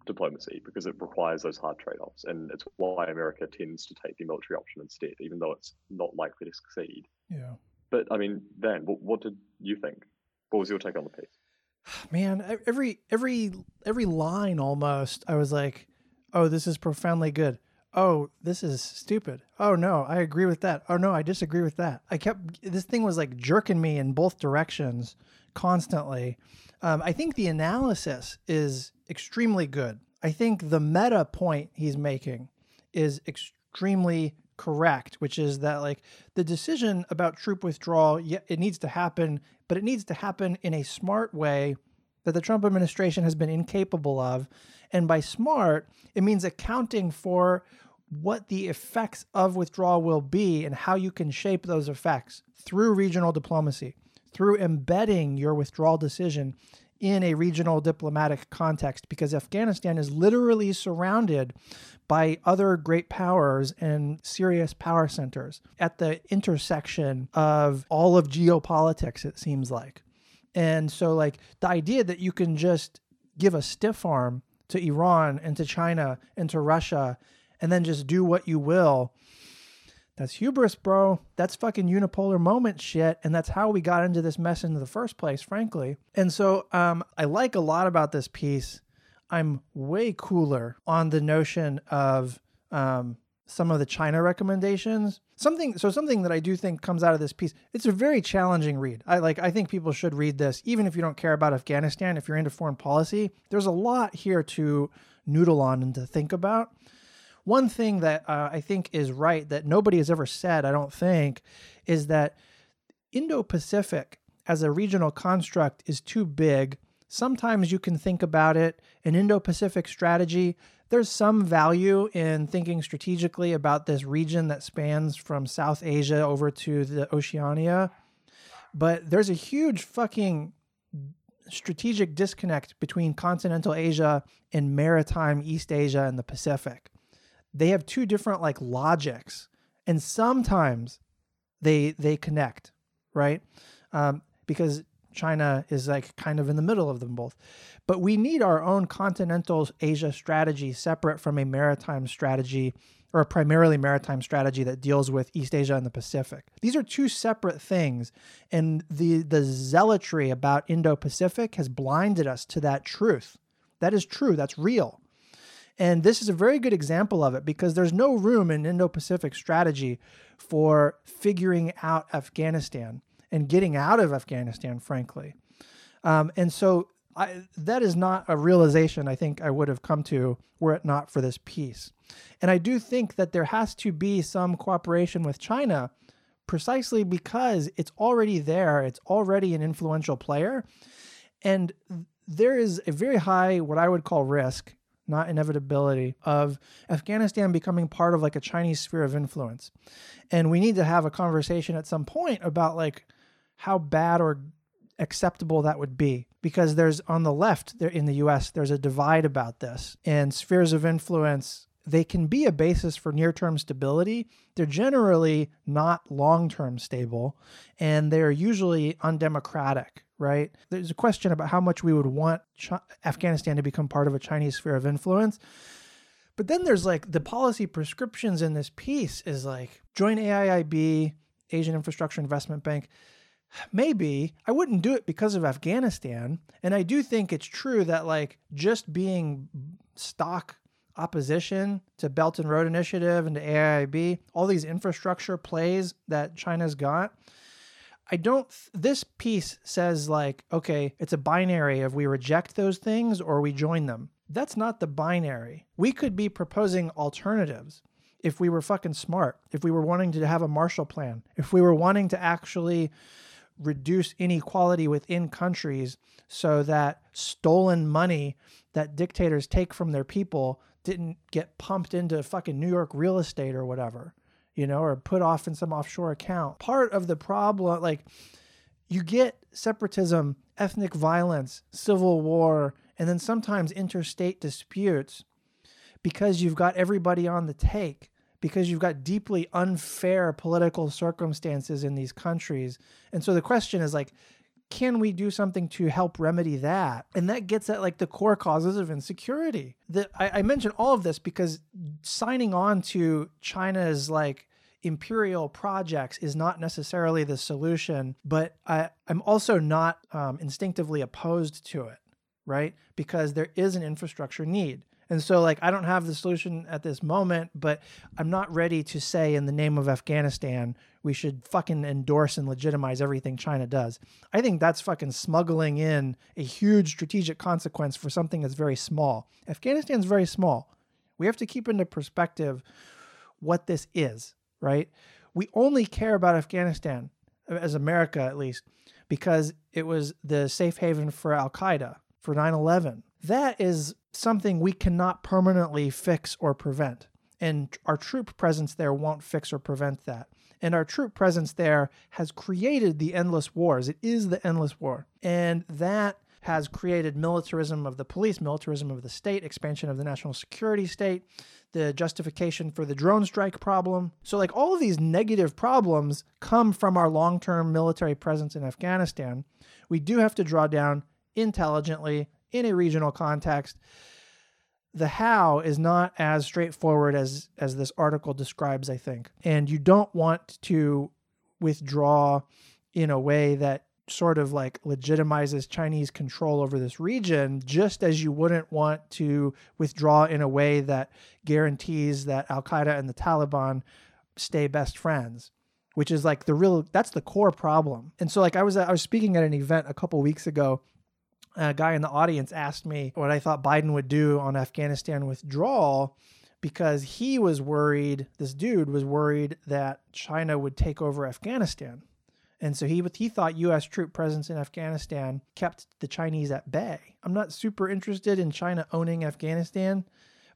diplomacy because it requires those hard trade offs. And it's why America tends to take the military option instead, even though it's not likely to succeed. Yeah. But I mean, Dan, what, what did you think? What was your take on the piece? Man, every every every line almost, I was like, "Oh, this is profoundly good." Oh, this is stupid. Oh no, I agree with that. Oh no, I disagree with that. I kept this thing was like jerking me in both directions constantly. Um, I think the analysis is extremely good. I think the meta point he's making is extremely correct, which is that like the decision about troop withdrawal, yeah, it needs to happen, but it needs to happen in a smart way that the Trump administration has been incapable of. And by smart, it means accounting for what the effects of withdrawal will be and how you can shape those effects through regional diplomacy, through embedding your withdrawal decision in a regional diplomatic context, because Afghanistan is literally surrounded by other great powers and serious power centers at the intersection of all of geopolitics, it seems like. And so, like, the idea that you can just give a stiff arm to Iran and to China and to Russia and then just do what you will. That's hubris, bro. That's fucking unipolar moment shit. And that's how we got into this mess in the first place, frankly. And so um, I like a lot about this piece. I'm way cooler on the notion of um, some of the China recommendations. Something so something that I do think comes out of this piece. It's a very challenging read. I like I think people should read this even if you don't care about Afghanistan, if you're into foreign policy. There's a lot here to noodle on and to think about. One thing that uh, I think is right that nobody has ever said, I don't think, is that Indo Pacific as a regional construct is too big. Sometimes you can think about it, an Indo Pacific strategy. There's some value in thinking strategically about this region that spans from South Asia over to the Oceania. But there's a huge fucking strategic disconnect between continental Asia and maritime East Asia and the Pacific they have two different like logics and sometimes they they connect right? Um, because china is like kind of in the middle of them both. But we need our own continental asia strategy separate from a maritime strategy or a primarily maritime strategy that deals with east asia and the pacific. These are two separate things and the the zealotry about indo-pacific has blinded us to that truth. That is true. That's real and this is a very good example of it because there's no room in Indo Pacific strategy for figuring out Afghanistan and getting out of Afghanistan, frankly. Um, and so I, that is not a realization I think I would have come to were it not for this piece. And I do think that there has to be some cooperation with China precisely because it's already there, it's already an influential player. And there is a very high, what I would call risk not inevitability, of Afghanistan becoming part of like a Chinese sphere of influence. And we need to have a conversation at some point about like how bad or acceptable that would be because there's on the left there in the US there's a divide about this and spheres of influence they can be a basis for near term stability. They're generally not long term stable and they're usually undemocratic, right? There's a question about how much we would want Afghanistan to become part of a Chinese sphere of influence. But then there's like the policy prescriptions in this piece is like join AIIB, Asian Infrastructure Investment Bank. Maybe I wouldn't do it because of Afghanistan. And I do think it's true that like just being stock opposition to Belt and Road Initiative and to AIIB, all these infrastructure plays that China's got. I don't, this piece says like, okay, it's a binary of we reject those things or we join them. That's not the binary. We could be proposing alternatives if we were fucking smart, if we were wanting to have a Marshall Plan, if we were wanting to actually reduce inequality within countries so that stolen money that dictators take from their people didn't get pumped into fucking New York real estate or whatever, you know, or put off in some offshore account. Part of the problem, like, you get separatism, ethnic violence, civil war, and then sometimes interstate disputes because you've got everybody on the take, because you've got deeply unfair political circumstances in these countries. And so the question is like, can we do something to help remedy that? And that gets at like the core causes of insecurity. That I, I mention all of this because signing on to China's like imperial projects is not necessarily the solution, but I, I'm also not um, instinctively opposed to it, right? Because there is an infrastructure need. And so, like, I don't have the solution at this moment, but I'm not ready to say, in the name of Afghanistan, we should fucking endorse and legitimize everything China does. I think that's fucking smuggling in a huge strategic consequence for something that's very small. Afghanistan's very small. We have to keep into perspective what this is, right? We only care about Afghanistan, as America at least, because it was the safe haven for Al Qaeda, for 9 11. That is something we cannot permanently fix or prevent. And our troop presence there won't fix or prevent that. And our troop presence there has created the endless wars. It is the endless war. And that has created militarism of the police, militarism of the state, expansion of the national security state, the justification for the drone strike problem. So, like, all of these negative problems come from our long term military presence in Afghanistan. We do have to draw down intelligently in a regional context. The how is not as straightforward as as this article describes, I think. And you don't want to withdraw in a way that sort of like legitimizes Chinese control over this region, just as you wouldn't want to withdraw in a way that guarantees that Al Qaeda and the Taliban stay best friends, which is like the real that's the core problem. And so like I was I was speaking at an event a couple weeks ago a guy in the audience asked me what I thought Biden would do on Afghanistan withdrawal because he was worried, this dude was worried that China would take over Afghanistan. And so he he thought US troop presence in Afghanistan kept the Chinese at bay. I'm not super interested in China owning Afghanistan,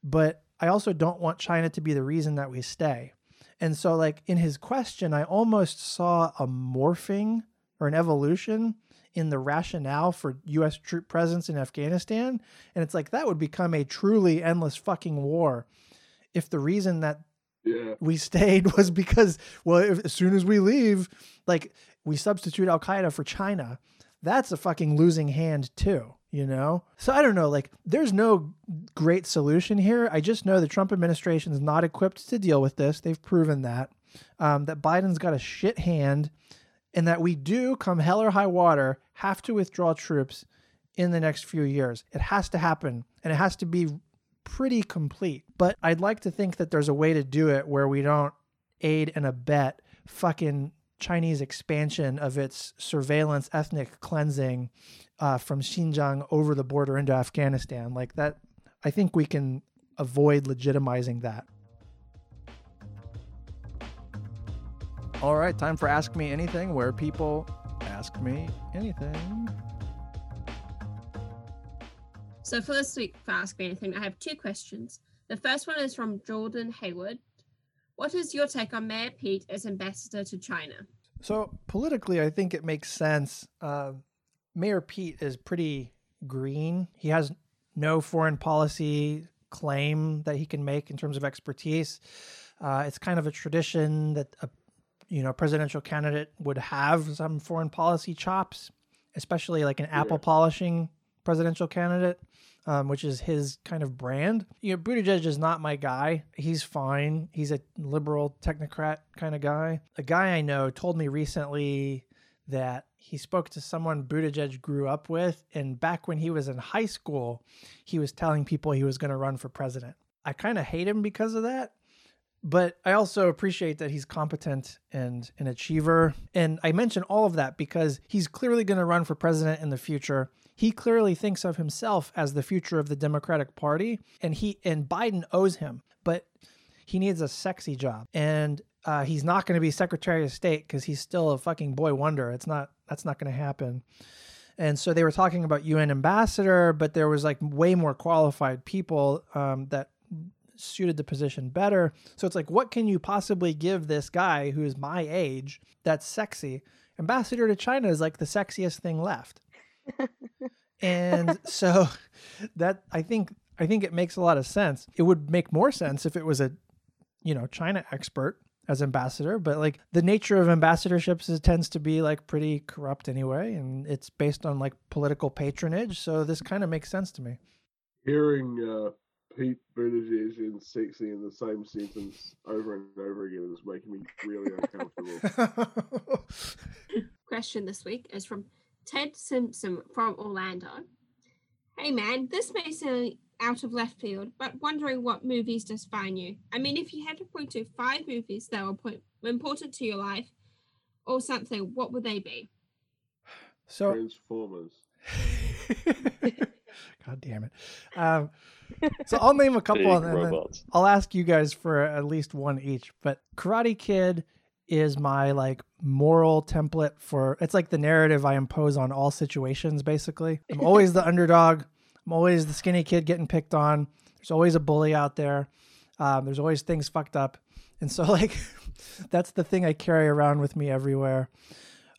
but I also don't want China to be the reason that we stay. And so like in his question, I almost saw a morphing or an evolution in the rationale for US troop presence in Afghanistan. And it's like that would become a truly endless fucking war if the reason that Yeah. we stayed was because, well, if, as soon as we leave, like we substitute Al Qaeda for China. That's a fucking losing hand, too, you know? So I don't know. Like, there's no great solution here. I just know the Trump administration is not equipped to deal with this. They've proven that. Um, that Biden's got a shit hand and that we do, come hell or high water, have to withdraw troops in the next few years. It has to happen, and it has to be pretty complete. But I'd like to think that there's a way to do it where we don't aid and abet fucking Chinese expansion of its surveillance ethnic cleansing uh, from Xinjiang over the border into Afghanistan. Like that, I think we can avoid legitimizing that. All right, time for Ask Me Anything, where people ask me anything. So for this week, for Ask Me Anything, I have two questions. The first one is from Jordan Hayward. What is your take on Mayor Pete as ambassador to China? So politically, I think it makes sense. Uh, Mayor Pete is pretty green. He has no foreign policy claim that he can make in terms of expertise. Uh, it's kind of a tradition that a you know presidential candidate would have some foreign policy chops, especially like an apple polishing presidential candidate, um, which is his kind of brand. You know, Buttigieg is not my guy. He's fine. He's a liberal technocrat kind of guy. A guy I know told me recently that he spoke to someone Buttigieg grew up with, and back when he was in high school, he was telling people he was going to run for president. I kind of hate him because of that but I also appreciate that he's competent and an achiever. And I mention all of that because he's clearly going to run for president in the future. He clearly thinks of himself as the future of the Democratic Party, and he and Biden owes him. But he needs a sexy job, and uh, he's not going to be Secretary of State because he's still a fucking boy wonder. It's not. That's not going to happen. And so they were talking about UN ambassador, but there was like way more qualified people um, that suited the position better. So it's like, what can you possibly give this guy who is my age that's sexy? Ambassador to China is like the sexiest thing left. and so that I think I think it makes a lot of sense. It would make more sense if it was a you know China expert as ambassador, but like the nature of ambassadorships is, tends to be like pretty corrupt anyway, and it's based on like political patronage. So this kind of makes sense to me. Hearing uh, Pete Buttigieg and sexy in the same sentence over and over again is making me really uncomfortable. Question this week is from Ted Simpson from Orlando. Hey man, this may sound out of left field, but wondering what movies define you. I mean, if you had to point to five movies that were point, important to your life or something, what would they be? So Transformers. God damn it. Um, so I'll name a couple of them. I'll ask you guys for at least one each. But Karate Kid is my like moral template for it's like the narrative I impose on all situations basically. I'm always the underdog. I'm always the skinny kid getting picked on. There's always a bully out there. Um, there's always things fucked up. And so like that's the thing I carry around with me everywhere.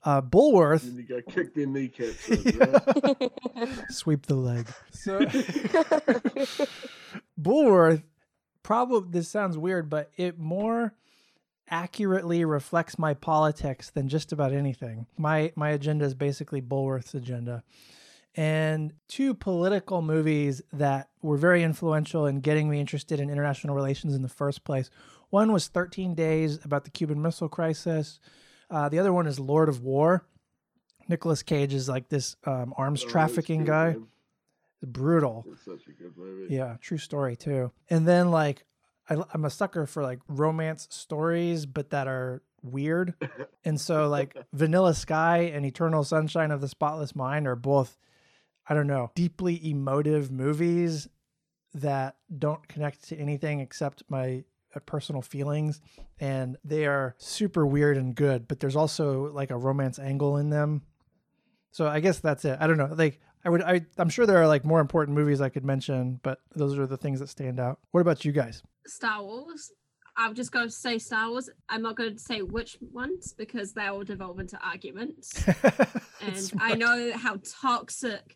Uh, Bulworth And you got kicked in kneecaps. in, yeah. sweep the leg. So Bulworth probably this sounds weird, but it more accurately reflects my politics than just about anything. My my agenda is basically Bulworth's agenda. And two political movies that were very influential in getting me interested in international relations in the first place. One was 13 Days about the Cuban Missile Crisis. Uh, the other one is Lord of War. Nicolas Cage is like this um, arms Oh, trafficking good, guy. man. Brutal. It's such a good movie. Yeah, true story too. And then like I, I'm a sucker for like romance stories, but that are weird. and so like Vanilla Sky and Eternal Sunshine of the Spotless Mind are both, I don't know, deeply emotive movies that don't connect to anything except my personal feelings and they are super weird and good but there's also like a romance angle in them so i guess that's it i don't know like i would I, i'm sure there are like more important movies i could mention but those are the things that stand out what about you guys Star Wars. I'm just going to say Star Wars. I'm not going to say which ones because they will devolve into arguments. and I know how toxic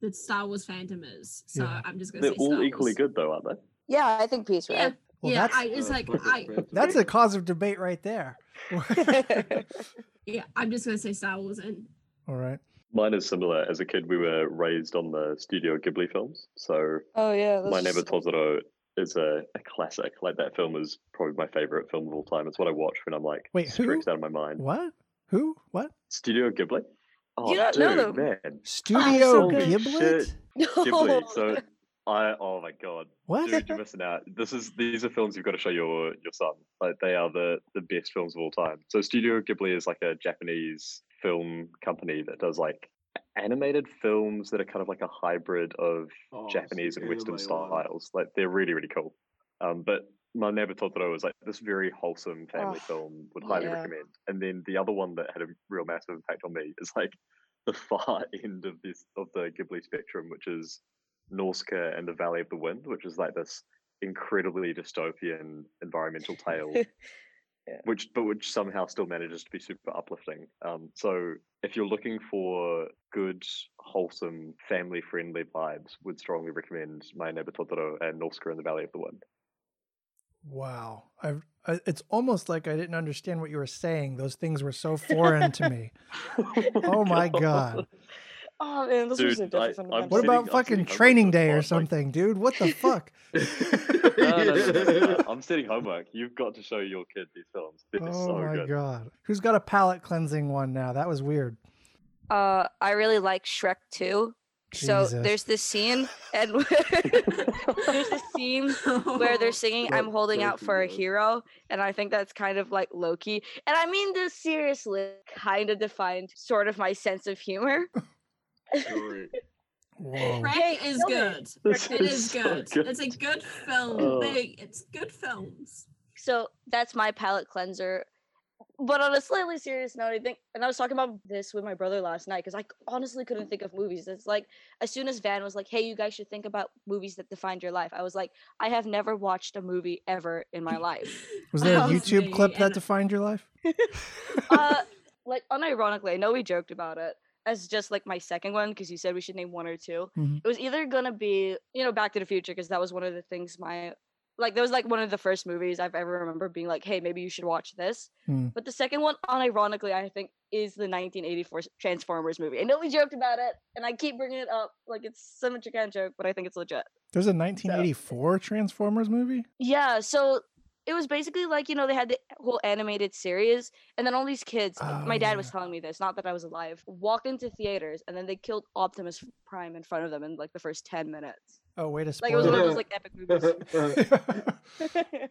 the Star Wars fandom is. So Yeah. I'm just going to They're say all Star equally Wars. good, though, aren't they? Yeah, I think Pete's Yeah. Right. Well, yeah, that's- I, it's like I, that's a cause of debate right there yeah, I'm just going to say Star Wars and all right Mine is similar. As a kid, we were raised on the Studio Ghibli films, so oh yeah. My Neighbor are Totoro is a, a classic. Like that film is probably my favorite film of all time. It's what I watch when I'm like Wait, who? stressed out of my mind. what who what Studio Ghibli. Oh, you not know dude, them? man, studio oh, so Holy good. Ghibli. So I, oh my god, what dude, you're missing out. This is these are films you've got to show your your son. Like they are the the best films of all time. So Studio Ghibli is like a Japanese film company that does like animated films that are kind of like a hybrid of Oh, Japanese and Western anime one. styles. Like they're really really cool. Um, but My Neighbor Totoro was like this very wholesome family Oh, film. Would highly yeah. recommend. And then the other one that had a real massive impact on me is like the far end of this of the Ghibli spectrum, which is Nausicaa and the Valley of the Wind, which is like this incredibly dystopian environmental tale Yeah. which but which somehow still manages to be super uplifting. Um, so if you're looking for good, wholesome, family-friendly vibes, would strongly recommend My Neighbor Totoro and Nausicaa and the Valley of the Wind. Wow. I've, I, it's almost like I didn't understand what you were saying. Those things were so foreign to me. Oh my God. Oh man, those are so Dude, different from I'm What about I'm fucking training day or this one, like- something, dude? What the fuck? No, no, no, no, no, I'm sitting homework. You've got to show your kid these films. They're oh so my good. God. Who's got a palate cleansing one now? That was weird. Uh, I really like Shrek 2. So there's this scene, and there's this scene where they're singing "I'm holding out for a hero," and I think that's kind of like Loki. And I mean this seriously, kind of defined sort of my sense of humor. Correct. Whoa. Shrek is good. This It is so good. good. It's a good film. Oh. They, it's good films. So that's my palate cleanser. But on a slightly serious note, I think, and I was talking about this with my brother last night because I honestly couldn't think of movies. It's like as soon as Van was like, "Hey, you guys should think about movies that defined your life," I was like, "I have never watched a movie ever in my life." Was there a YouTube clip that defined your life? uh, like unironically, I know we joked about it as just like my second one because you said we should name one or 2 Mhm. It was either gonna be you know Back to the Future because that was one of the things my like that was like one of the first movies I've ever remember being like, hey, maybe you should watch this. Hmm. But the second one, unironically, I think is the 1984 Transformers movie. I know we joked about it, and I keep bringing it up like it's so much a kind joke, but I think it's legit. There's a 1984 Transformers movie? Yeah, so it was basically like you know they had the whole animated series, and then all these kids. Oh, my dad yeah. was telling me this, not that I was alive. Walked into theaters, and then they killed Optimus Prime in front of them in like the first ten minutes. Oh, wait a second Like it was one of those like epic movies.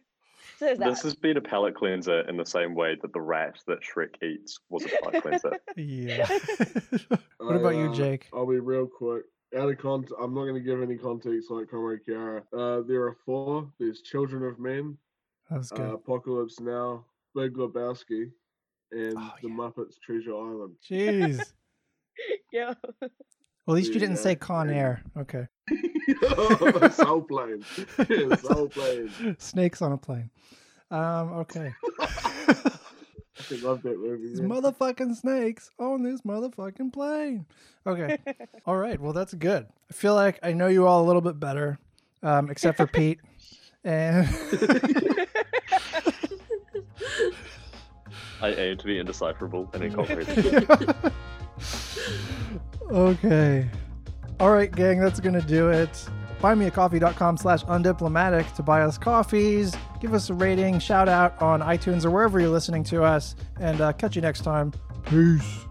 so that. This has been a palate cleanser in the same way that the rat that Shrek eats was a palate cleanser. yeah. what about you, I, uh, Jake? I'll be real quick. Out of context, I'm not going to give any context like Comrade Ciara. Uh, there are four. There's Children of Men, That was good. uh, Apocalypse Now, Big Lebowski, and Oh, The yeah. Muppets Treasure Island. Jeez. Yeah. Well, at least you didn't say Con yeah. Air. Okay. Soul Plane. Yeah, Soul Plane. Snakes on a plane. Um, okay. I love that movie. These man. motherfucking snakes on this motherfucking plane. Okay. all right. Well, that's good. I feel like I know you all a little bit better, um, except for Pete. And I aim to be indecipherable and incomprehensible. okay. All right, gang, that's going to do it. Buymeacoffee.com slash undiplomatic to buy us coffees. Give us a rating, shout out on iTunes or wherever you're listening to us. And uh, catch you next time. Peace.